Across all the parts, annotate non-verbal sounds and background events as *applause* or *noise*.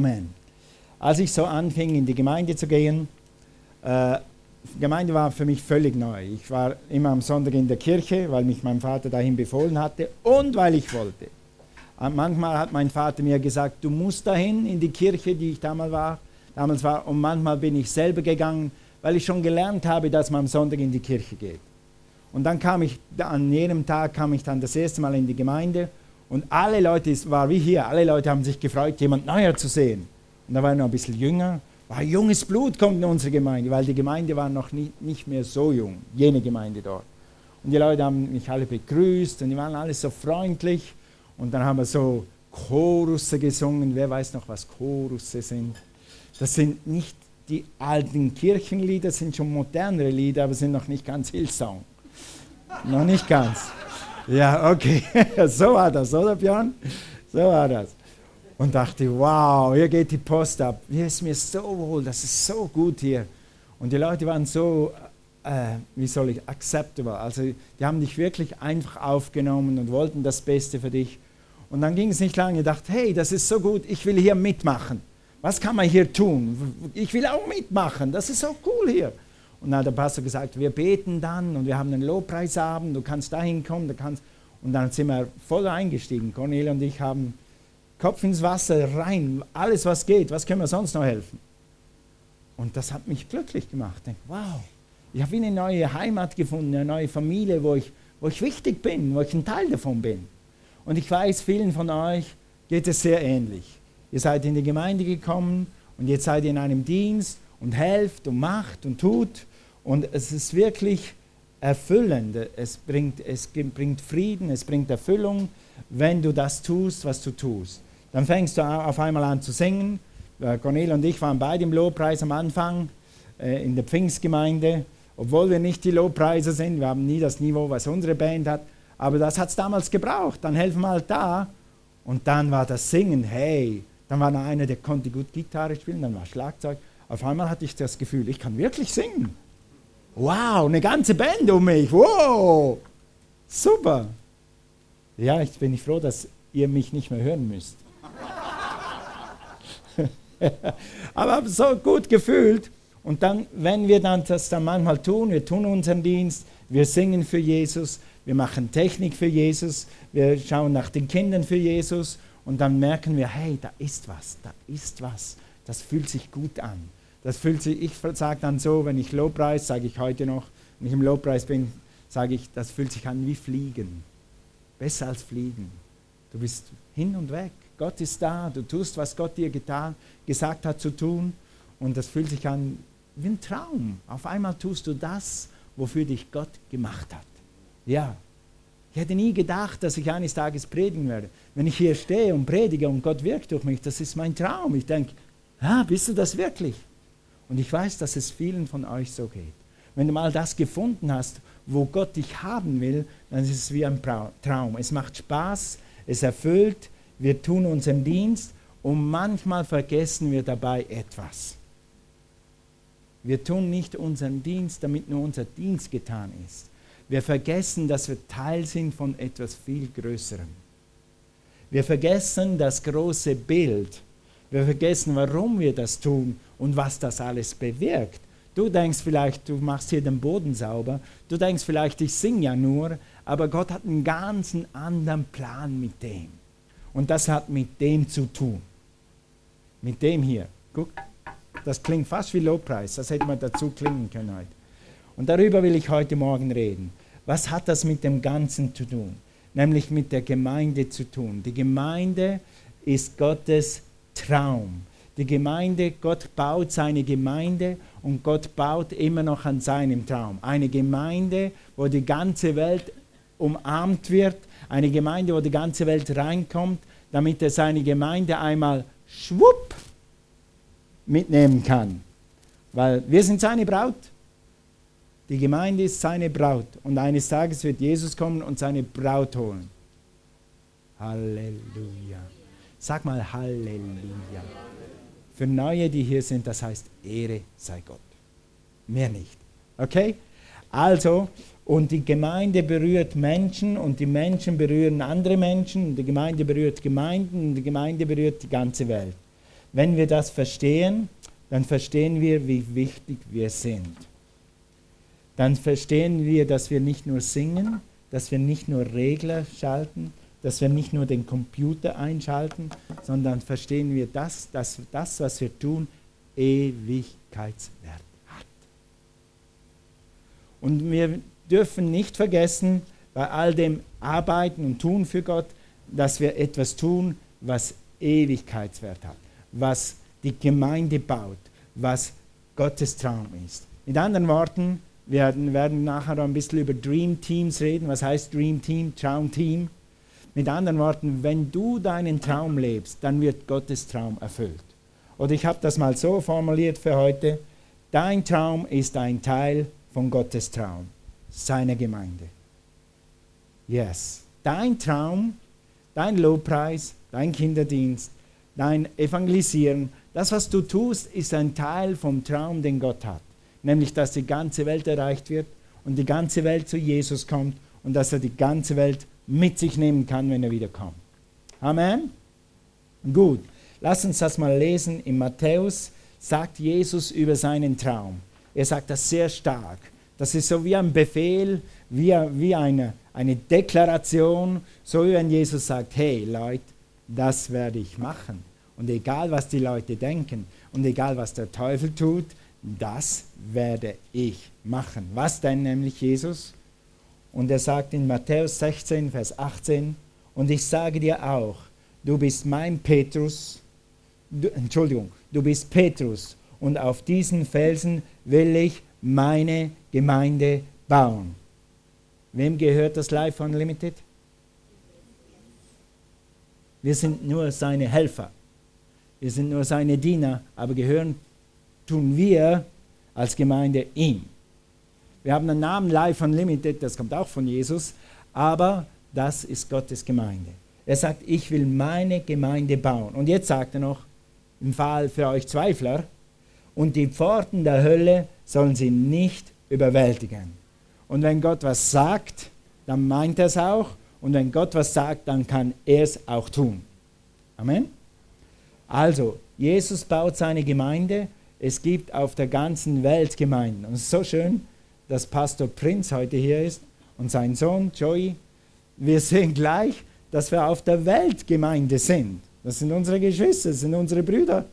Amen. Als ich so anfing, in die Gemeinde zu gehen, äh, Gemeinde war für mich völlig neu. Ich war immer am Sonntag in der Kirche, weil mich mein Vater dahin befohlen hatte und weil ich wollte. Und manchmal hat mein Vater mir gesagt, du musst dahin in die Kirche, die ich damals war. Damals war und manchmal bin ich selber gegangen, weil ich schon gelernt habe, dass man am Sonntag in die Kirche geht. Und dann kam ich, an jenem Tag kam ich dann das erste Mal in die Gemeinde und alle Leute, es war wie hier, alle Leute haben sich gefreut, jemand Neuer zu sehen. Und da war er noch ein bisschen jünger, war junges Blut kommt in unsere Gemeinde, weil die Gemeinde war noch nicht, nicht mehr so jung, jene Gemeinde dort. Und die Leute haben mich alle begrüßt und die waren alle so freundlich. Und dann haben wir so Chorusse gesungen. Wer weiß noch, was Chorusse sind? Das sind nicht die alten Kirchenlieder, das sind schon modernere Lieder, aber sind noch nicht ganz Hillsong. noch nicht ganz. Ja, okay. *laughs* so war das, oder Björn? So war das. Und dachte, wow, hier geht die Post ab. Hier ist mir so wohl, das ist so gut hier. Und die Leute waren so, äh, wie soll ich, acceptable. Also die haben dich wirklich einfach aufgenommen und wollten das Beste für dich. Und dann ging es nicht lange, ich dachte, hey, das ist so gut, ich will hier mitmachen. Was kann man hier tun? Ich will auch mitmachen, das ist so cool hier. Und dann hat der Pastor gesagt, wir beten dann und wir haben einen Lobpreisabend, du kannst dahin kommen, du kannst. Und dann sind wir voll eingestiegen. Cornelia und ich haben Kopf ins Wasser rein, alles was geht, was können wir sonst noch helfen? Und das hat mich glücklich gemacht. Ich wow, ich habe eine neue Heimat gefunden, eine neue Familie, wo ich, wo ich wichtig bin, wo ich ein Teil davon bin. Und ich weiß, vielen von euch geht es sehr ähnlich. Ihr seid in die Gemeinde gekommen und jetzt seid ihr in einem Dienst und helft und macht und tut. Und es ist wirklich erfüllend. Es bringt, es bringt Frieden, es bringt Erfüllung, wenn du das tust, was du tust. Dann fängst du auf einmal an zu singen. Äh, Cornel und ich waren beide im Lobpreis am Anfang äh, in der Pfingstgemeinde, obwohl wir nicht die Lobpreiser sind. Wir haben nie das Niveau, was unsere Band hat. Aber das hat es damals gebraucht. Dann helfen wir halt da. Und dann war das Singen, hey. Dann war noch einer, der konnte gut Gitarre spielen, dann war Schlagzeug. Auf einmal hatte ich das Gefühl, ich kann wirklich singen. Wow, eine ganze Band um mich. Wow, super. Ja, ich bin froh, dass ihr mich nicht mehr hören müsst. *laughs* Aber so gut gefühlt. Und dann, wenn wir dann das dann manchmal tun, wir tun unseren Dienst, wir singen für Jesus, wir machen Technik für Jesus, wir schauen nach den Kindern für Jesus und dann merken wir, hey, da ist was, da ist was, das fühlt sich gut an. Das fühlt sich, ich sage dann so, wenn ich Lobpreis, sage ich heute noch, wenn ich im Lobpreis bin, sage ich, das fühlt sich an wie Fliegen. Besser als Fliegen. Du bist hin und weg. Gott ist da, du tust, was Gott dir getan, gesagt hat zu tun und das fühlt sich an wie ein Traum. Auf einmal tust du das, wofür dich Gott gemacht hat. Ja, ich hätte nie gedacht, dass ich eines Tages predigen werde. Wenn ich hier stehe und predige und Gott wirkt durch mich, das ist mein Traum. Ich denke, ah, bist du das wirklich? Und ich weiß, dass es vielen von euch so geht. Wenn du mal das gefunden hast, wo Gott dich haben will, dann ist es wie ein Traum. Es macht Spaß, es erfüllt, wir tun unseren Dienst und manchmal vergessen wir dabei etwas. Wir tun nicht unseren Dienst, damit nur unser Dienst getan ist. Wir vergessen, dass wir Teil sind von etwas viel Größerem. Wir vergessen das große Bild. Wir vergessen, warum wir das tun und was das alles bewirkt. Du denkst vielleicht, du machst hier den Boden sauber. Du denkst vielleicht, ich singe ja nur. Aber Gott hat einen ganz anderen Plan mit dem. Und das hat mit dem zu tun. Mit dem hier. Guck, das klingt fast wie Lobpreis. Das hätte man dazu klingen können heute. Und darüber will ich heute Morgen reden. Was hat das mit dem Ganzen zu tun? Nämlich mit der Gemeinde zu tun. Die Gemeinde ist Gottes Traum. Die Gemeinde, Gott baut seine Gemeinde und Gott baut immer noch an seinem Traum. Eine Gemeinde, wo die ganze Welt umarmt wird, eine Gemeinde, wo die ganze Welt reinkommt, damit er seine Gemeinde einmal schwupp mitnehmen kann. Weil wir sind seine Braut. Die Gemeinde ist seine Braut und eines Tages wird Jesus kommen und seine Braut holen. Halleluja. Sag mal Halleluja. Für Neue, die hier sind, das heißt Ehre sei Gott. Mehr nicht. Okay? Also, und die Gemeinde berührt Menschen und die Menschen berühren andere Menschen und die Gemeinde berührt Gemeinden und die Gemeinde berührt die ganze Welt. wenn wir das verstehen, dann verstehen wir, wie wichtig wir sind. Dann verstehen wir, dass wir nicht nur singen, dass wir nicht nur Regler schalten, dass wir nicht nur den Computer einschalten, sondern verstehen wir, dass, dass das, was wir tun, Ewigkeitswert hat. Und wir dürfen nicht vergessen, bei all dem Arbeiten und Tun für Gott, dass wir etwas tun, was Ewigkeitswert hat, was die Gemeinde baut, was Gottes Traum ist. Mit anderen Worten, wir werden, werden nachher ein bisschen über Dream Teams reden. Was heißt Dream Team, Traum Team? Mit anderen Worten, wenn du deinen Traum lebst, dann wird Gottes Traum erfüllt. Oder ich habe das mal so formuliert für heute. Dein Traum ist ein Teil von Gottes Traum, seiner Gemeinde. Yes. Dein Traum, dein Lobpreis, dein Kinderdienst, dein Evangelisieren, das, was du tust, ist ein Teil vom Traum, den Gott hat. Nämlich, dass die ganze Welt erreicht wird und die ganze Welt zu Jesus kommt und dass er die ganze Welt mit sich nehmen kann, wenn er wiederkommt. Amen? Gut, lass uns das mal lesen. In Matthäus sagt Jesus über seinen Traum. Er sagt das sehr stark. Das ist so wie ein Befehl, wie, wie eine, eine Deklaration, so wie wenn Jesus sagt, hey Leute, das werde ich machen. Und egal, was die Leute denken und egal, was der Teufel tut, das werde ich machen. Was denn nämlich Jesus? Und er sagt in Matthäus 16, Vers 18, und ich sage dir auch, du bist mein Petrus, du, Entschuldigung, du bist Petrus, und auf diesen Felsen will ich meine Gemeinde bauen. Wem gehört das Life Unlimited? Wir sind nur seine Helfer. Wir sind nur seine Diener, aber gehören tun wir als Gemeinde ihm. Wir haben einen Namen Life Unlimited, das kommt auch von Jesus, aber das ist Gottes Gemeinde. Er sagt, ich will meine Gemeinde bauen. Und jetzt sagt er noch, im Fall für euch Zweifler, und die Pforten der Hölle sollen sie nicht überwältigen. Und wenn Gott was sagt, dann meint er es auch. Und wenn Gott was sagt, dann kann er es auch tun. Amen. Also, Jesus baut seine Gemeinde. Es gibt auf der ganzen Welt Gemeinden. Und es ist so schön, dass Pastor Prinz heute hier ist und sein Sohn Joey. Wir sehen gleich, dass wir auf der Welt Gemeinde sind. Das sind unsere Geschwister, das sind unsere Brüder.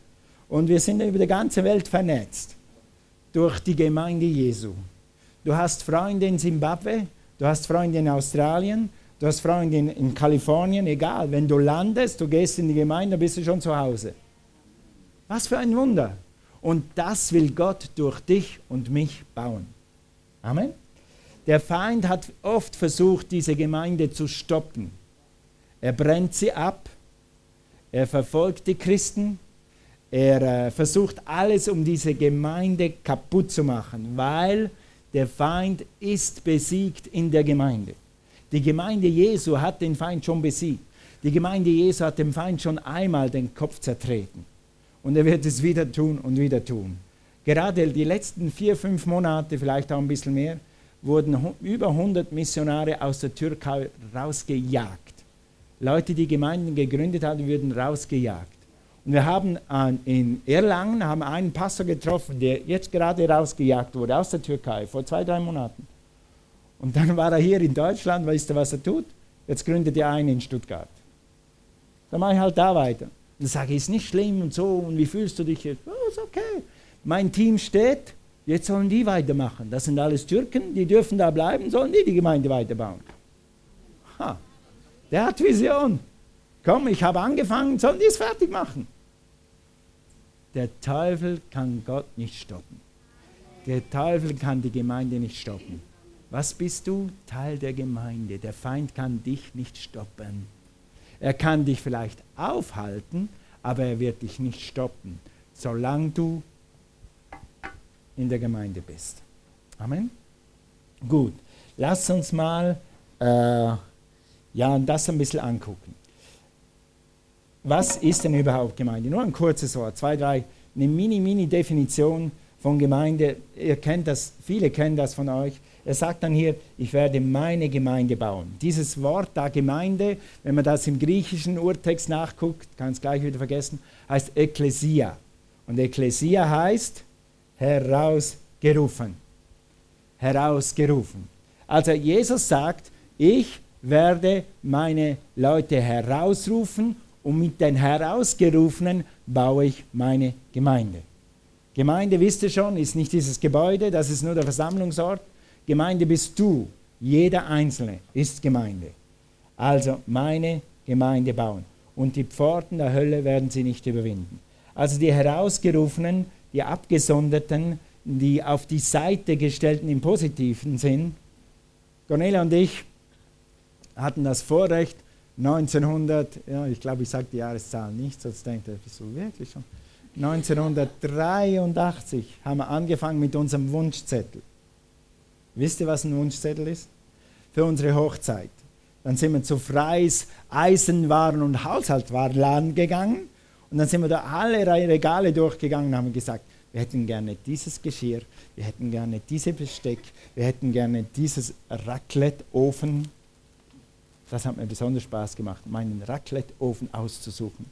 Und wir sind über die ganze Welt vernetzt durch die Gemeinde Jesu. Du hast Freunde in Simbabwe, du hast Freunde in Australien, du hast Freunde in, in Kalifornien, egal. Wenn du landest, du gehst in die Gemeinde, bist du schon zu Hause. Was für ein Wunder. Und das will Gott durch dich und mich bauen. Amen. Der Feind hat oft versucht, diese Gemeinde zu stoppen. Er brennt sie ab, er verfolgt die Christen, er äh, versucht alles, um diese Gemeinde kaputt zu machen, weil der Feind ist besiegt in der Gemeinde. Die Gemeinde Jesu hat den Feind schon besiegt. Die Gemeinde Jesu hat dem Feind schon einmal den Kopf zertreten. Und er wird es wieder tun und wieder tun. Gerade die letzten vier, fünf Monate, vielleicht auch ein bisschen mehr, wurden über 100 Missionare aus der Türkei rausgejagt. Leute, die Gemeinden gegründet haben, wurden rausgejagt. Und wir haben in Erlangen haben einen Pastor getroffen, der jetzt gerade rausgejagt wurde aus der Türkei vor zwei, drei Monaten. Und dann war er hier in Deutschland, weißt du, was er tut? Jetzt gründet er einen in Stuttgart. Dann mache ich halt da weiter. Dann sage ich, ist nicht schlimm und so, und wie fühlst du dich jetzt? Oh, ist okay. Mein Team steht, jetzt sollen die weitermachen. Das sind alles Türken, die dürfen da bleiben, sollen die die Gemeinde weiterbauen. Ha, der hat Vision. Komm, ich habe angefangen, sollen die es fertig machen. Der Teufel kann Gott nicht stoppen. Der Teufel kann die Gemeinde nicht stoppen. Was bist du? Teil der Gemeinde. Der Feind kann dich nicht stoppen. Er kann dich vielleicht aufhalten, aber er wird dich nicht stoppen, solange du in der Gemeinde bist. Amen. Gut, lass uns mal äh, ja, das ein bisschen angucken was ist denn überhaupt Gemeinde? Nur ein kurzes Wort, zwei, drei, eine Mini-Mini-Definition von Gemeinde. Ihr kennt das, viele kennen das von euch. Er sagt dann hier, ich werde meine Gemeinde bauen. Dieses Wort da Gemeinde, wenn man das im griechischen Urtext nachguckt, kann es gleich wieder vergessen, heißt Ekklesia. Und Ekklesia heißt herausgerufen. Herausgerufen. Also Jesus sagt, ich werde meine Leute herausrufen und mit den Herausgerufenen baue ich meine Gemeinde. Gemeinde, wisst ihr schon, ist nicht dieses Gebäude, das ist nur der Versammlungsort. Gemeinde bist du. Jeder Einzelne ist Gemeinde. Also meine Gemeinde bauen. Und die Pforten der Hölle werden sie nicht überwinden. Also die Herausgerufenen, die Abgesonderten, die auf die Seite gestellten im positiven Sinn. Cornelia und ich hatten das Vorrecht, 1900, ja, ich glaube, ich sage die Jahreszahl nicht, sonst denkt er, bist wirklich schon? 1983 haben wir angefangen mit unserem Wunschzettel. Wisst ihr, was ein Wunschzettel ist? Für unsere Hochzeit. Dann sind wir zu Freis Eisenwaren- und Haushaltswarenladen gegangen und dann sind wir da alle Regale durchgegangen und haben gesagt, wir hätten gerne dieses Geschirr, wir hätten gerne diese Besteck, wir hätten gerne dieses Raclette-Ofen, das hat mir besonders Spaß gemacht, meinen Raclette-Ofen auszusuchen.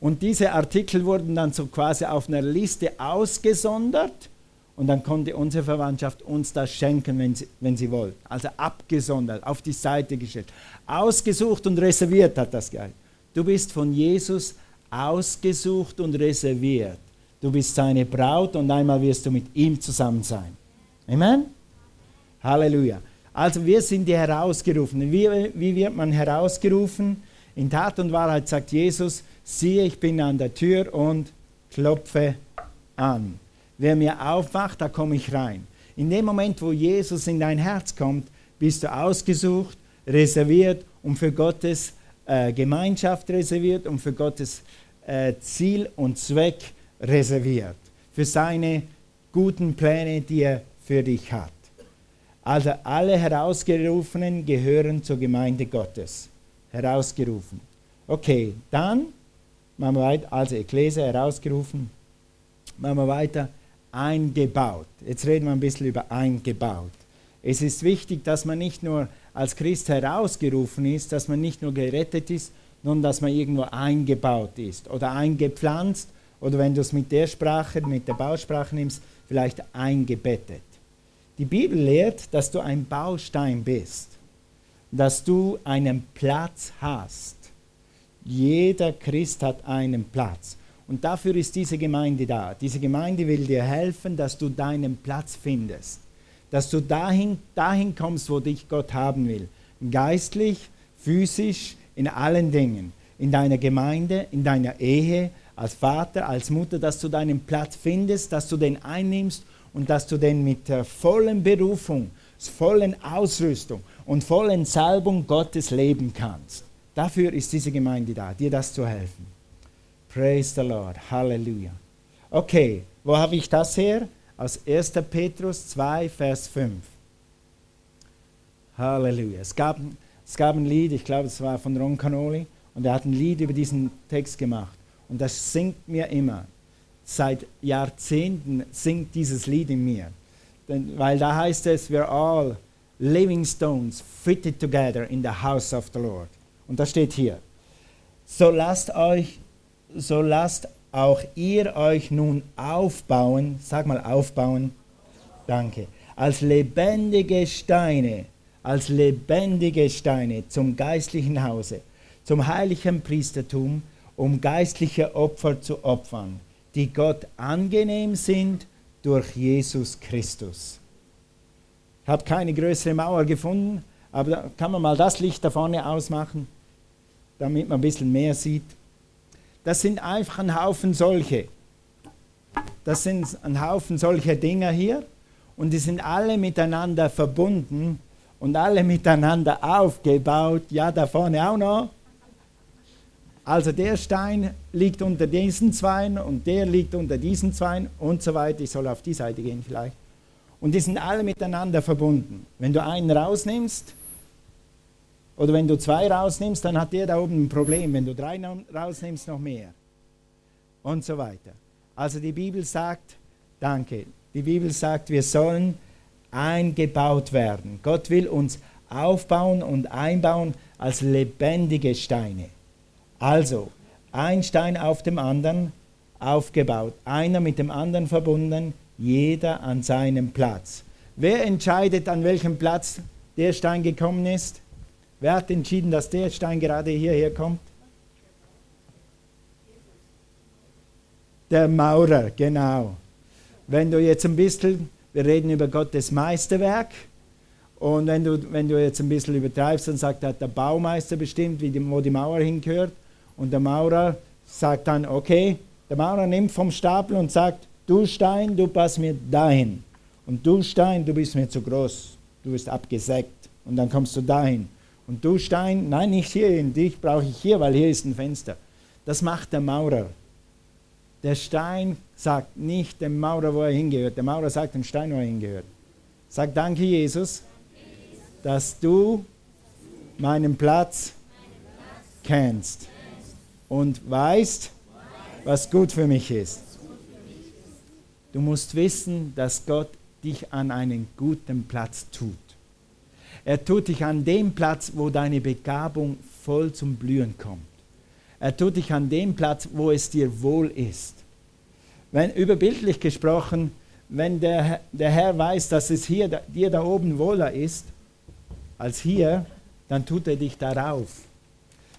Und diese Artikel wurden dann so quasi auf einer Liste ausgesondert und dann konnte unsere Verwandtschaft uns das schenken, wenn sie, wenn sie wollte. Also abgesondert, auf die Seite gestellt. Ausgesucht und reserviert hat das geheißen. Du bist von Jesus ausgesucht und reserviert. Du bist seine Braut und einmal wirst du mit ihm zusammen sein. Amen? Halleluja. Also wir sind die Herausgerufenen. Wie, wie wird man herausgerufen? In Tat und Wahrheit sagt Jesus, siehe, ich bin an der Tür und klopfe an. Wer mir aufmacht, da komme ich rein. In dem Moment, wo Jesus in dein Herz kommt, bist du ausgesucht, reserviert und für Gottes äh, Gemeinschaft reserviert und für Gottes äh, Ziel und Zweck reserviert. Für seine guten Pläne, die er für dich hat. Also alle Herausgerufenen gehören zur Gemeinde Gottes. Herausgerufen. Okay, dann machen wir weiter. Also Ekklesia herausgerufen. Machen wir weiter. Eingebaut. Jetzt reden wir ein bisschen über eingebaut. Es ist wichtig, dass man nicht nur als Christ herausgerufen ist, dass man nicht nur gerettet ist, sondern dass man irgendwo eingebaut ist oder eingepflanzt oder wenn du es mit der Sprache, mit der Bausprache nimmst, vielleicht eingebettet. Die Bibel lehrt, dass du ein Baustein bist, dass du einen Platz hast. Jeder Christ hat einen Platz. Und dafür ist diese Gemeinde da. Diese Gemeinde will dir helfen, dass du deinen Platz findest. Dass du dahin, dahin kommst, wo dich Gott haben will. Geistlich, physisch, in allen Dingen. In deiner Gemeinde, in deiner Ehe, als Vater, als Mutter, dass du deinen Platz findest, dass du den einnimmst und dass du den mit der vollen Berufung, vollen Ausrüstung und vollen Salbung Gottes leben kannst. Dafür ist diese Gemeinde da, dir das zu helfen. Praise the Lord. Halleluja. Okay, wo habe ich das her? Aus 1. Petrus 2, Vers 5. Halleluja. Es gab, es gab ein Lied, ich glaube, es war von Ron Canoli, und er hat ein Lied über diesen Text gemacht. Und das singt mir immer seit Jahrzehnten singt dieses Lied in mir. Denn, weil da heißt es, we're all living stones fitted together in the house of the Lord. Und das steht hier. So lasst euch, so lasst auch ihr euch nun aufbauen, sag mal aufbauen, danke, als lebendige Steine, als lebendige Steine zum geistlichen Hause, zum heiligen Priestertum, um geistliche Opfer zu opfern die Gott angenehm sind durch Jesus Christus. Ich habe keine größere Mauer gefunden, aber da kann man mal das Licht da vorne ausmachen, damit man ein bisschen mehr sieht. Das sind einfach ein Haufen solche. Das sind ein Haufen solcher Dinger hier und die sind alle miteinander verbunden und alle miteinander aufgebaut. Ja, da vorne auch noch. Also der Stein liegt unter diesen Zweien und der liegt unter diesen Zweien und so weiter. Ich soll auf die Seite gehen vielleicht. Und die sind alle miteinander verbunden. Wenn du einen rausnimmst oder wenn du zwei rausnimmst, dann hat der da oben ein Problem. Wenn du drei rausnimmst, noch mehr. Und so weiter. Also die Bibel sagt, Danke. Die Bibel sagt, wir sollen eingebaut werden. Gott will uns aufbauen und einbauen als lebendige Steine. Also, ein Stein auf dem anderen aufgebaut, einer mit dem anderen verbunden, jeder an seinem Platz. Wer entscheidet, an welchem Platz der Stein gekommen ist? Wer hat entschieden, dass der Stein gerade hierher kommt? Der Maurer, genau. Wenn du jetzt ein bisschen, wir reden über Gottes Meisterwerk, und wenn du, wenn du jetzt ein bisschen übertreibst, dann sagt der Baumeister bestimmt, die, wo die Mauer hingehört. Und der Maurer sagt dann, okay, der Maurer nimmt vom Stapel und sagt, du Stein, du passt mir dahin. Und du Stein, du bist mir zu groß, du bist abgesägt. Und dann kommst du dahin. Und du Stein, nein, nicht hierhin, dich brauche ich hier, weil hier ist ein Fenster. Das macht der Maurer. Der Stein sagt nicht dem Maurer, wo er hingehört. Der Maurer sagt dem Stein, wo er hingehört. Sag danke, Jesus, dass du meinen Platz kennst und weißt, was gut für mich ist. Du musst wissen, dass Gott dich an einen guten Platz tut. Er tut dich an dem Platz, wo deine Begabung voll zum Blühen kommt. Er tut dich an dem Platz, wo es dir wohl ist. Wenn überbildlich gesprochen, wenn der, der Herr weiß, dass es hier dir da oben wohler ist als hier, dann tut er dich darauf.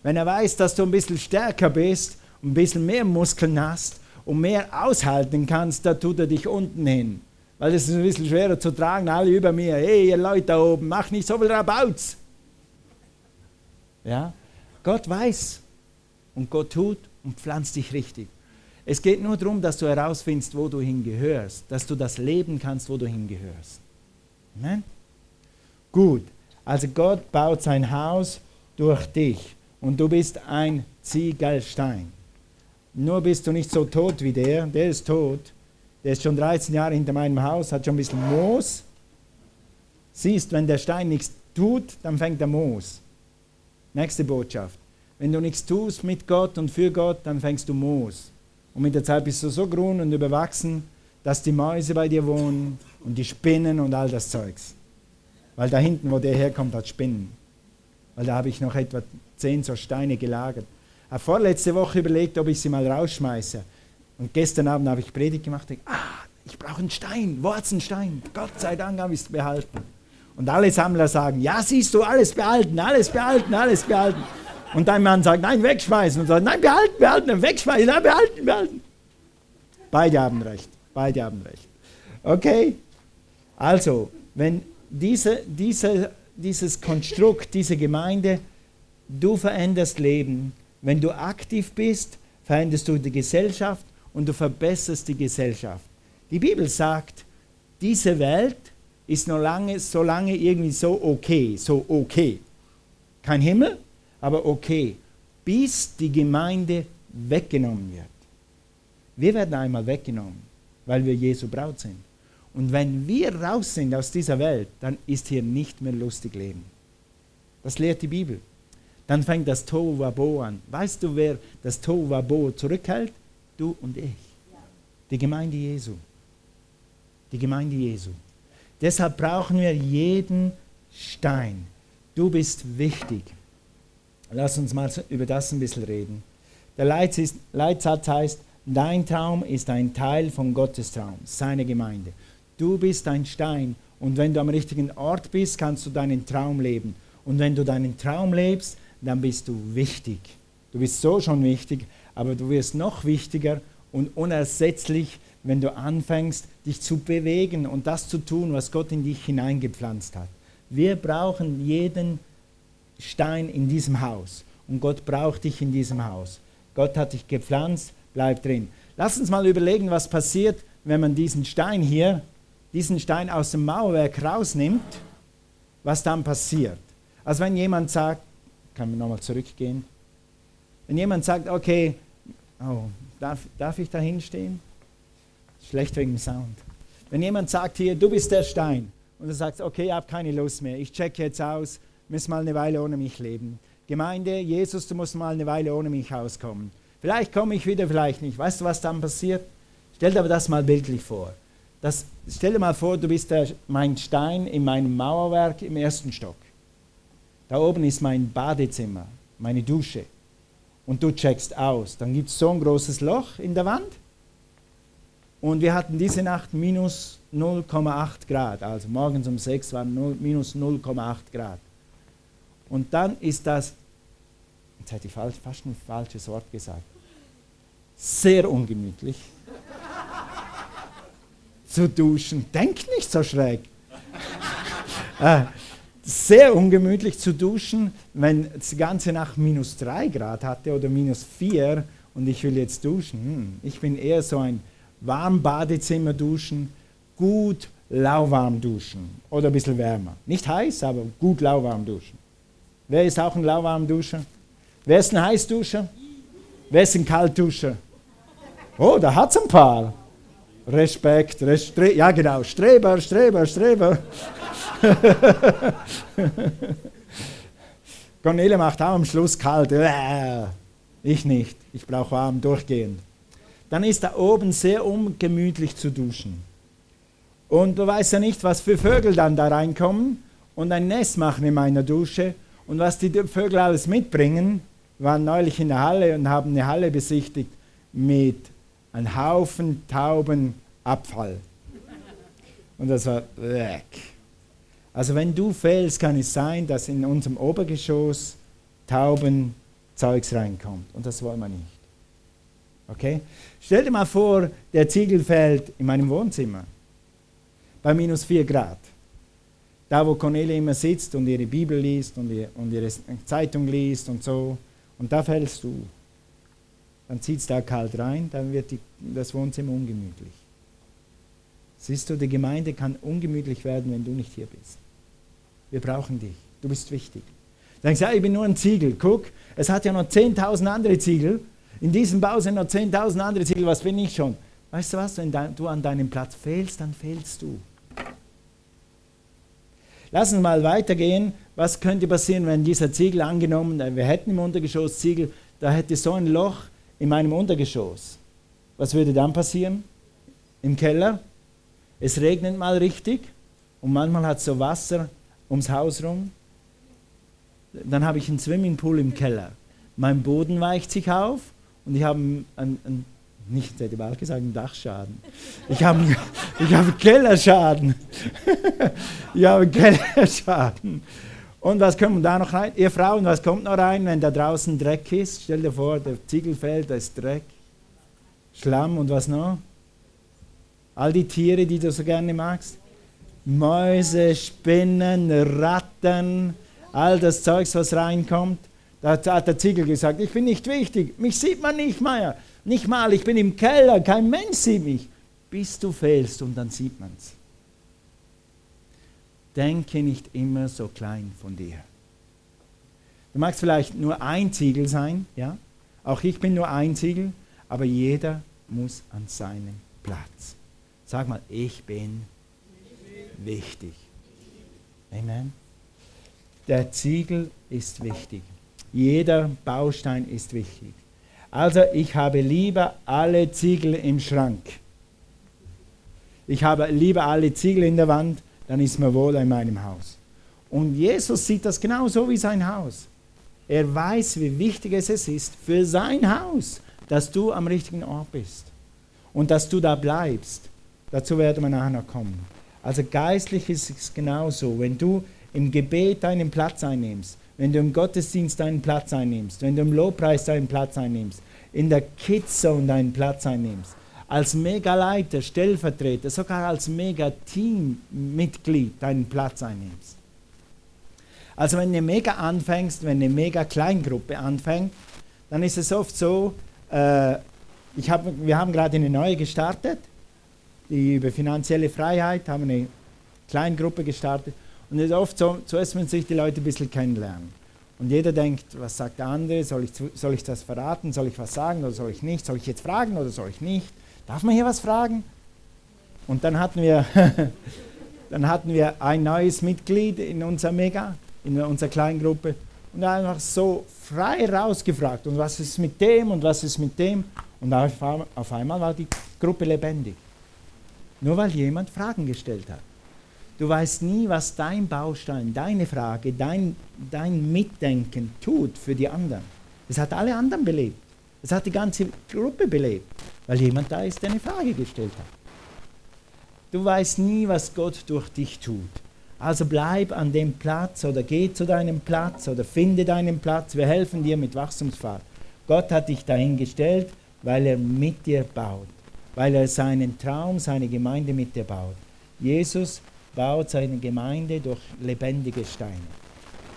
Wenn er weiß, dass du ein bisschen stärker bist ein bisschen mehr Muskeln hast und mehr aushalten kannst, dann tut er dich unten hin. Weil es ist ein bisschen schwerer zu tragen, alle über mir. Hey, ihr Leute da oben, mach nicht so viel Rabauts. Ja? Gott weiß und Gott tut und pflanzt dich richtig. Es geht nur darum, dass du herausfindest, wo du hingehörst, dass du das leben kannst, wo du hingehörst. Amen? Gut, also Gott baut sein Haus durch dich und du bist ein Ziegelstein. Nur bist du nicht so tot wie der, der ist tot. Der ist schon 13 Jahre hinter meinem Haus, hat schon ein bisschen Moos. Siehst, wenn der Stein nichts tut, dann fängt er Moos. Nächste Botschaft. Wenn du nichts tust mit Gott und für Gott, dann fängst du Moos. Und mit der Zeit bist du so grün und überwachsen, dass die Mäuse bei dir wohnen und die Spinnen und all das Zeugs. Weil da hinten, wo der herkommt, hat Spinnen. Weil da habe ich noch etwa zehn so Steine gelagert. Habe vorletzte Woche überlegt, ob ich sie mal rausschmeiße. Und gestern Abend habe ich Predigt gemacht und ah, ich brauche einen Stein, wo hat's einen Stein? Gott sei Dank habe ich es behalten. Und alle Sammler sagen, ja, siehst du, alles behalten, alles behalten, alles behalten. Und dein Mann sagt, nein, wegschmeißen. Und sagt, nein, behalten, behalten, wegschmeißen, nein, behalten, behalten. Beide haben recht, beide haben recht. Okay? Also, wenn diese, diese, dieses Konstrukt, diese Gemeinde, du veränderst Leben. Wenn du aktiv bist, veränderst du die Gesellschaft und du verbesserst die Gesellschaft. Die Bibel sagt, diese Welt ist noch lange, so lange irgendwie so okay, so okay. Kein Himmel, aber okay, bis die Gemeinde weggenommen wird. Wir werden einmal weggenommen, weil wir Jesu Braut sind. Und wenn wir raus sind aus dieser Welt, dann ist hier nicht mehr lustig Leben. Das lehrt die Bibel. Dann fängt das Tohu Wabo an. Weißt du, wer das Tohu Wabo zurückhält? Du und ich. Die Gemeinde Jesu. Die Gemeinde Jesu. Deshalb brauchen wir jeden Stein. Du bist wichtig. Lass uns mal über das ein bisschen reden. Der Leitsatz heißt, dein Traum ist ein Teil von Gottes Traum, seine Gemeinde. Du bist ein Stein und wenn du am richtigen Ort bist, kannst du deinen Traum leben. Und wenn du deinen Traum lebst, dann bist du wichtig. Du bist so schon wichtig, aber du wirst noch wichtiger und unersetzlich, wenn du anfängst, dich zu bewegen und das zu tun, was Gott in dich hineingepflanzt hat. Wir brauchen jeden Stein in diesem Haus. Und Gott braucht dich in diesem Haus. Gott hat dich gepflanzt, bleib drin. Lass uns mal überlegen, was passiert, wenn man diesen Stein hier, diesen Stein aus dem Mauerwerk rausnimmt, was dann passiert. Also wenn jemand sagt, kann man nochmal zurückgehen, wenn jemand sagt, okay, oh, darf, darf ich da hinstehen? Schlecht wegen dem Sound. Wenn jemand sagt hier, du bist der Stein, und du sagst, okay, ich habe keine Lust mehr, ich check jetzt aus, müssen mal eine Weile ohne mich leben. Gemeinde, Jesus, du musst mal eine Weile ohne mich auskommen. Vielleicht komme ich wieder, vielleicht nicht. Weißt du, was dann passiert? Stell dir aber das mal bildlich vor. Das, stell dir mal vor, du bist der, mein Stein in meinem Mauerwerk im ersten Stock. Da oben ist mein Badezimmer, meine Dusche. Und du checkst aus. Dann gibt es so ein großes Loch in der Wand. Und wir hatten diese Nacht minus 0,8 Grad. Also morgens um 6 waren 0, minus 0,8 Grad. Und dann ist das, jetzt hätte ich fast ein falsches Wort gesagt, sehr ungemütlich zu duschen. Denk nicht so schräg. äh, *laughs* sehr ungemütlich zu duschen, wenn die ganze Nacht minus 3 Grad hatte oder minus 4 und ich will jetzt duschen. Hm, ich bin eher so ein warm Badezimmer duschen, gut lauwarm duschen oder ein bisschen wärmer. Nicht heiß, aber gut lauwarm duschen. Wer ist auch ein lauwarm Duscher? Wer ist ein Heißduscher? Wer ist ein Kaltduscher? Oh, da hat es ein paar. Respekt, Restre ja genau, Streber, Streber, Streber. *laughs* Cornelia macht auch am Schluss kalt. Äh, ich nicht, ich brauche warm durchgehend. Dann ist da oben sehr ungemütlich zu duschen. Und du weißt ja nicht, was für Vögel dann da reinkommen und ein Nest machen in meiner Dusche. Und was die Vögel alles mitbringen, waren neulich in der Halle und haben eine Halle besichtigt mit einem Haufen Taubenabfall. Und das war weg. Also wenn du fehlst, kann es sein, dass in unserem Obergeschoss Taubenzeugs reinkommt. Und das wollen wir nicht. Okay? Stell dir mal vor, der Ziegel fällt in meinem Wohnzimmer bei minus 4 Grad. Da, wo Cornelia immer sitzt und ihre Bibel liest und, ihr, und ihre Zeitung liest und so. Und da fällst du. Dann zieht es da kalt rein, dann wird die, das Wohnzimmer ungemütlich. Siehst du, die Gemeinde kann ungemütlich werden, wenn du nicht hier bist. Wir brauchen dich. Du bist wichtig. Dann denkst du, ja, ich bin nur ein Ziegel. Guck, es hat ja noch 10.000 andere Ziegel. In diesem Bau sind noch 10.000 andere Ziegel. Was bin ich schon? Weißt du was? Wenn du an deinem Platz fehlst, dann fehlst du. Lass uns mal weitergehen. Was könnte passieren, wenn dieser Ziegel angenommen, äh, wir hätten im Untergeschoss Ziegel, da hätte so ein Loch in meinem Untergeschoss. Was würde dann passieren? Im Keller? Es regnet mal richtig und manchmal hat es so Wasser ums Haus rum. Dann habe ich einen Swimmingpool im Keller. Mein Boden weicht sich auf und ich habe einen, einen nicht, hätte bald gesagt, einen Dachschaden. Ich habe *laughs* ich hab einen Kellerschaden. *laughs* ich habe einen Kellerschaden. Und was kommt da noch rein? Ihr Frauen, was kommt noch rein, wenn da draußen Dreck ist? Stell dir vor, der Ziegel fällt, da ist Dreck, Schlamm und was noch? All die Tiere, die du so gerne magst. Mäuse, Spinnen, Ratten, all das Zeugs, was reinkommt. Da hat der Ziegel gesagt, ich bin nicht wichtig, mich sieht man nicht mehr. Nicht mal, ich bin im Keller, kein Mensch sieht mich. Bis du fehlst und dann sieht man es. Denke nicht immer so klein von dir. Du magst vielleicht nur ein Ziegel sein, ja? Auch ich bin nur ein Ziegel, aber jeder muss an seinem Platz. Sag mal, ich bin wichtig. Amen. Der Ziegel ist wichtig. Jeder Baustein ist wichtig. Also ich habe lieber alle Ziegel im Schrank. Ich habe lieber alle Ziegel in der Wand, dann ist mir wohl in meinem Haus. Und Jesus sieht das genauso wie sein Haus. Er weiß, wie wichtig es ist für sein Haus, dass du am richtigen Ort bist und dass du da bleibst. Dazu werden wir nachher noch kommen. Also geistlich ist es genauso. Wenn du im Gebet deinen Platz einnimmst, wenn du im Gottesdienst deinen Platz einnimmst, wenn du im Lobpreis deinen Platz einnimmst, in der Kidzone deinen Platz einnimmst, als Megaleiter, Stellvertreter, sogar als Mega-Team-Mitglied deinen Platz einnimmst. Also wenn du mega anfängst, wenn eine mega Kleingruppe anfängt, dann ist es oft so, äh, ich hab, wir haben gerade eine neue gestartet, die über finanzielle Freiheit haben eine Kleingruppe gestartet und es ist oft so, zuerst müssen sich die Leute ein bisschen kennenlernen. Und jeder denkt, was sagt der andere? Soll ich, soll ich das verraten? Soll ich was sagen oder soll ich nicht? Soll ich jetzt fragen oder soll ich nicht? Darf man hier was fragen? Und dann hatten wir, *laughs* dann hatten wir ein neues Mitglied in unserer Mega, in unserer kleinen Gruppe. Und einfach so frei rausgefragt. Und was ist mit dem und was ist mit dem? Und auf einmal war die Gruppe lebendig. Nur weil jemand Fragen gestellt hat. Du weißt nie, was dein Baustein, deine Frage, dein, dein Mitdenken tut für die anderen. Es hat alle anderen belebt. Es hat die ganze Gruppe belebt, weil jemand da ist, der eine Frage gestellt hat. Du weißt nie, was Gott durch dich tut. Also bleib an dem Platz oder geh zu deinem Platz oder finde deinen Platz. Wir helfen dir mit Wachstumsfahrt. Gott hat dich dahingestellt, weil er mit dir baut, weil er seinen Traum, seine Gemeinde mit dir baut. Jesus baut seine Gemeinde durch lebendige Steine.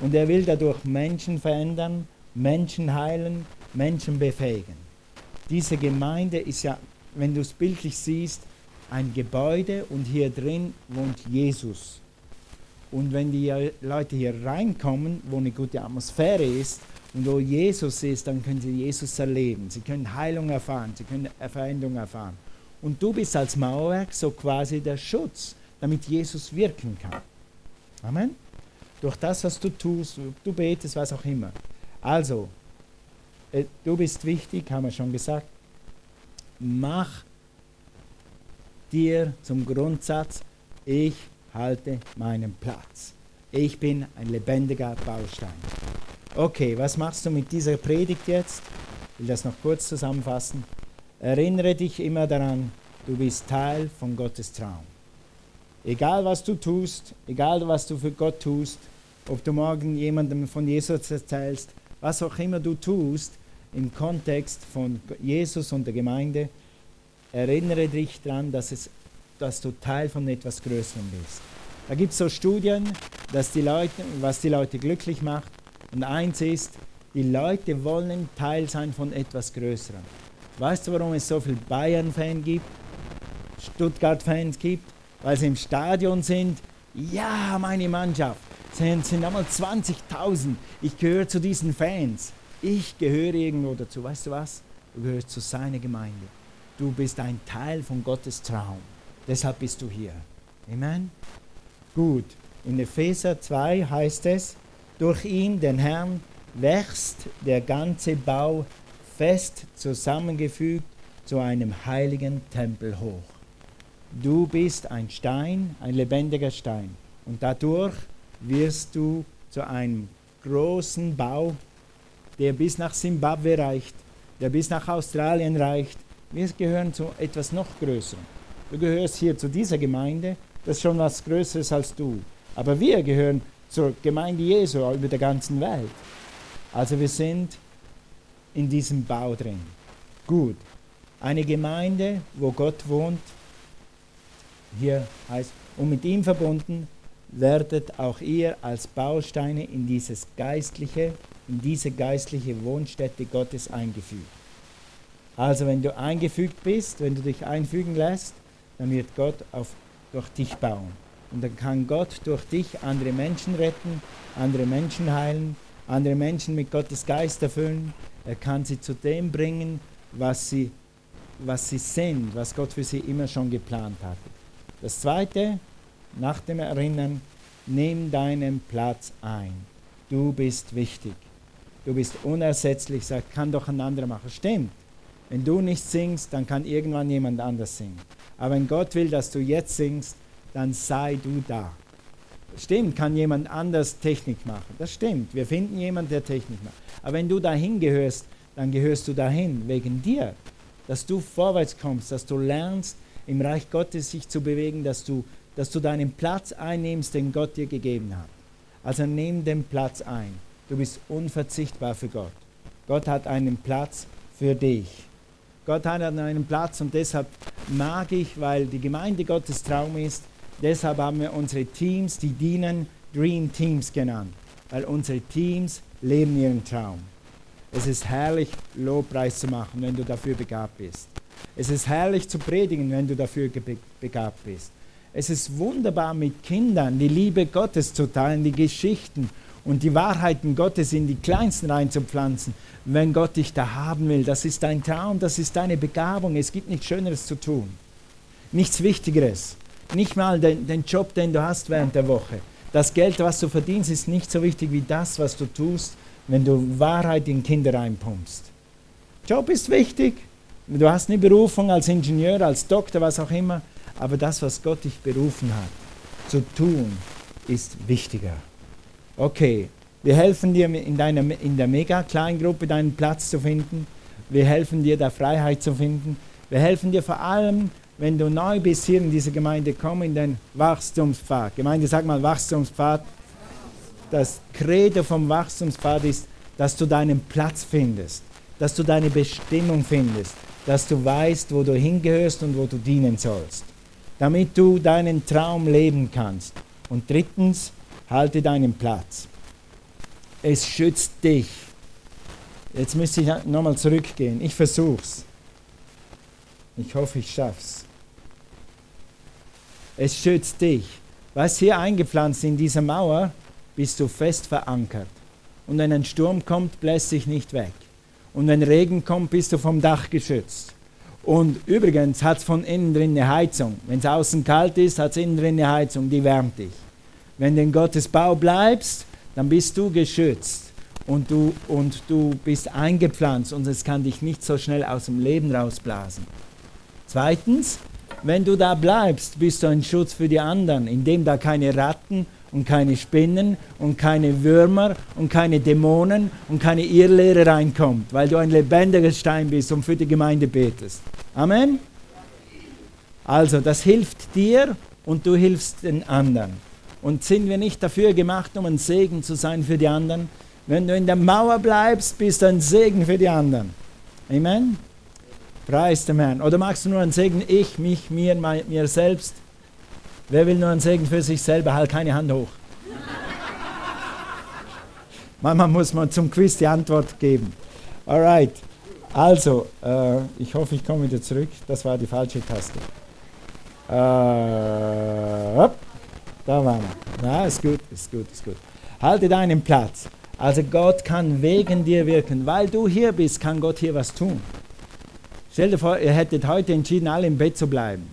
Und er will dadurch Menschen verändern, Menschen heilen, Menschen befähigen. Diese Gemeinde ist ja, wenn du es bildlich siehst, ein Gebäude und hier drin wohnt Jesus. Und wenn die Leute hier reinkommen, wo eine gute Atmosphäre ist und wo Jesus ist, dann können sie Jesus erleben. Sie können Heilung erfahren, sie können Veränderung erfahren. Und du bist als Mauerwerk so quasi der Schutz, damit Jesus wirken kann. Amen. Durch das, was du tust, du betest, was auch immer. Also, äh, du bist wichtig, haben wir schon gesagt. Mach dir zum Grundsatz, ich halte meinen Platz. Ich bin ein lebendiger Baustein. Okay, was machst du mit dieser Predigt jetzt? Ich will das noch kurz zusammenfassen. Erinnere dich immer daran, du bist Teil von Gottes Traum. Egal was du tust, egal was du für Gott tust, ob du morgen jemandem von Jesus erzählst, was auch immer du tust, im Kontext von Jesus und der Gemeinde, erinnere dich daran, dass, es, dass du Teil von etwas Größerem bist. Da gibt es so Studien, dass die Leute, was die Leute glücklich macht. Und eins ist, die Leute wollen Teil sein von etwas Größerem. Weißt du, warum es so viele Bayern-Fans gibt, Stuttgart-Fans gibt? Weil sie im Stadion sind. Ja, meine Mannschaft. Sind, sind einmal 20.000. Ich gehöre zu diesen Fans. Ich gehöre irgendwo dazu. Weißt du was? Du gehörst zu seiner Gemeinde. Du bist ein Teil von Gottes Traum. Deshalb bist du hier. Amen. Gut. In Epheser 2 heißt es, durch ihn, den Herrn, wächst der ganze Bau fest zusammengefügt zu einem heiligen Tempel hoch. Du bist ein Stein, ein lebendiger Stein. Und dadurch wirst du zu einem großen Bau, der bis nach Simbabwe reicht, der bis nach Australien reicht. Wir gehören zu etwas noch Größerem. Du gehörst hier zu dieser Gemeinde, das ist schon was Größeres als du. Aber wir gehören zur Gemeinde Jesu über der ganzen Welt. Also wir sind in diesem Bau drin. Gut. Eine Gemeinde, wo Gott wohnt, hier heißt, und mit ihm verbunden werdet auch ihr als Bausteine in dieses geistliche, in diese geistliche Wohnstätte Gottes eingefügt. Also wenn du eingefügt bist, wenn du dich einfügen lässt, dann wird Gott auf, durch dich bauen. Und dann kann Gott durch dich andere Menschen retten, andere Menschen heilen, andere Menschen mit Gottes Geist erfüllen. Er kann sie zu dem bringen, was sie, was sie sind, was Gott für sie immer schon geplant hatte. Das Zweite, nach dem Erinnern, nimm deinen Platz ein. Du bist wichtig. Du bist unersetzlich, sagt, kann doch ein anderer machen. Stimmt. Wenn du nicht singst, dann kann irgendwann jemand anders singen. Aber wenn Gott will, dass du jetzt singst, dann sei du da. Stimmt, kann jemand anders Technik machen. Das stimmt. Wir finden jemanden, der Technik macht. Aber wenn du dahin gehörst, dann gehörst du dahin wegen dir. Dass du vorwärts kommst, dass du lernst, im Reich Gottes sich zu bewegen, dass du dass du deinen Platz einnimmst, den Gott dir gegeben hat. Also nimm den Platz ein. Du bist unverzichtbar für Gott. Gott hat einen Platz für dich. Gott hat einen Platz und deshalb mag ich, weil die Gemeinde Gottes Traum ist, deshalb haben wir unsere Teams, die dienen, Dream Teams genannt, weil unsere Teams leben ihren Traum. Es ist herrlich, Lobpreis zu machen, wenn du dafür begabt bist. Es ist herrlich zu predigen, wenn du dafür begabt bist. Es ist wunderbar mit Kindern die Liebe Gottes zu teilen, die Geschichten und die Wahrheiten Gottes in die Kleinsten reinzupflanzen, wenn Gott dich da haben will. Das ist dein Traum, das ist deine Begabung. Es gibt nichts Schöneres zu tun. Nichts Wichtigeres. Nicht mal den, den Job, den du hast während der Woche. Das Geld, was du verdienst, ist nicht so wichtig wie das, was du tust, wenn du Wahrheit in Kinder reinpumpst. Job ist wichtig. Du hast eine Berufung als Ingenieur, als Doktor, was auch immer. aber das, was Gott dich berufen hat, zu tun, ist wichtiger. Okay, wir helfen dir in, deiner, in der Mega-Kleingruppe deinen Platz zu finden. Wir helfen dir, da Freiheit zu finden. Wir helfen dir vor allem, wenn du neu bist hier in diese Gemeinde, komm in den Wachstumspfad. Gemeinde, sag mal Wachstumspfad. Das Credo vom Wachstumspfad ist, dass du deinen Platz findest, dass du deine Bestimmung findest, dass du weißt, wo du hingehörst und wo du dienen sollst, damit du deinen Traum leben kannst. Und drittens, halte deinen Platz. Es schützt dich. Jetzt müsste ich nochmal zurückgehen. Ich versuch's. Ich hoffe, ich schaff's. Es schützt dich. Was hier eingepflanzt in dieser Mauer, bist du fest verankert. Und wenn ein Sturm kommt, bläst sich nicht weg. Und wenn Regen kommt, bist du vom Dach geschützt. Und übrigens hat es von innen drin eine Heizung. Wenn es außen kalt ist, hat es innen drin eine Heizung, die wärmt dich. Wenn du in Gottes Bau bleibst, dann bist du geschützt und du, und du bist eingepflanzt und es kann dich nicht so schnell aus dem Leben rausblasen. Zweitens, wenn du da bleibst, bist du ein Schutz für die anderen, indem da keine Ratten und keine Spinnen und keine Würmer und keine Dämonen und keine Irrlehre reinkommt, weil du ein lebendiger Stein bist und für die Gemeinde betest. Amen? Also, das hilft dir und du hilfst den anderen. Und sind wir nicht dafür gemacht, um ein Segen zu sein für die anderen? Wenn du in der Mauer bleibst, bist du ein Segen für die anderen. Amen? Preis dem Herrn. Oder magst du nur einen Segen? Ich, mich, mir, mir selbst. Wer will nur einen Segen für sich selber? Halt keine Hand hoch. Manchmal muss man zum Quiz die Antwort geben. Alright. Also, äh, ich hoffe, ich komme wieder zurück. Das war die falsche Taste. Äh, hopp, da waren wir. Ja, ist gut, ist gut, ist gut. Halte deinen Platz. Also Gott kann wegen dir wirken. Weil du hier bist, kann Gott hier was tun. Stell dir vor, ihr hättet heute entschieden, alle im Bett zu bleiben.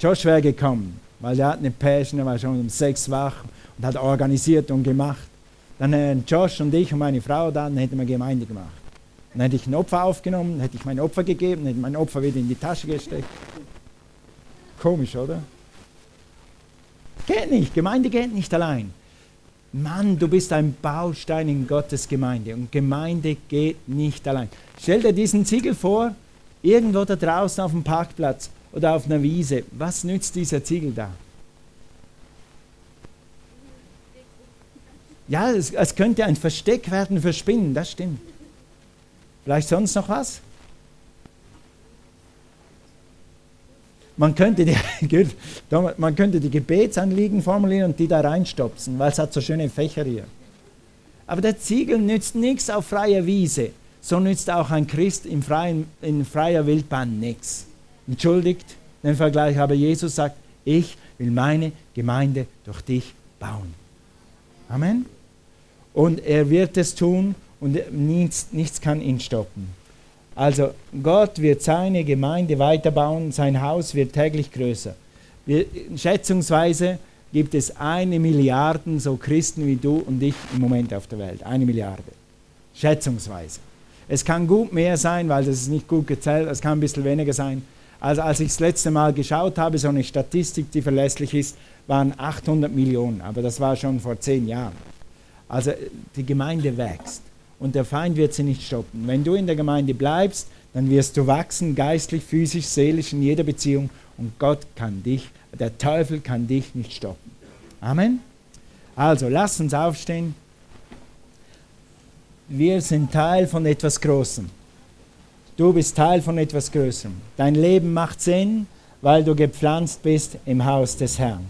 Josh wäre gekommen, weil er hat eine Passion, er war schon um sechs wach und hat organisiert und gemacht. Dann äh, Josh und ich und meine Frau dann hätten wir Gemeinde gemacht. Dann hätte ich ein Opfer aufgenommen, hätte ich mein Opfer gegeben, hätte mein Opfer wieder in die Tasche gesteckt. Komisch, oder? Geht nicht, Gemeinde geht nicht allein. Mann, du bist ein Baustein in Gottes Gemeinde und Gemeinde geht nicht allein. Stell dir diesen Ziegel vor, irgendwo da draußen auf dem Parkplatz oder auf einer Wiese. Was nützt dieser Ziegel da? Ja, es, es könnte ein Versteck werden für Spinnen, das stimmt. Vielleicht sonst noch was? Man könnte, die, *laughs* man könnte die Gebetsanliegen formulieren und die da reinstopsen, weil es hat so schöne Fächer hier. Aber der Ziegel nützt nichts auf freier Wiese. So nützt auch ein Christ in, freien, in freier Wildbahn nichts. Entschuldigt den Vergleich, aber Jesus sagt, ich will meine Gemeinde durch dich bauen. Amen. Und er wird es tun und nichts, nichts kann ihn stoppen. Also Gott wird seine Gemeinde weiterbauen, sein Haus wird täglich größer. Wir, schätzungsweise gibt es eine Milliarde so Christen wie du und ich im Moment auf der Welt. Eine Milliarde. Schätzungsweise. Es kann gut mehr sein, weil das ist nicht gut gezählt, es kann ein bisschen weniger sein. Also als ich das letzte Mal geschaut habe, so eine Statistik, die verlässlich ist, waren 800 Millionen, aber das war schon vor zehn Jahren. Also die Gemeinde wächst und der Feind wird sie nicht stoppen. Wenn du in der Gemeinde bleibst, dann wirst du wachsen, geistlich, physisch, seelisch, in jeder Beziehung und Gott kann dich, der Teufel kann dich nicht stoppen. Amen. Also, lass uns aufstehen. Wir sind Teil von etwas Großem. Du bist Teil von etwas Größerem. Dein Leben macht Sinn, weil du gepflanzt bist im Haus des Herrn.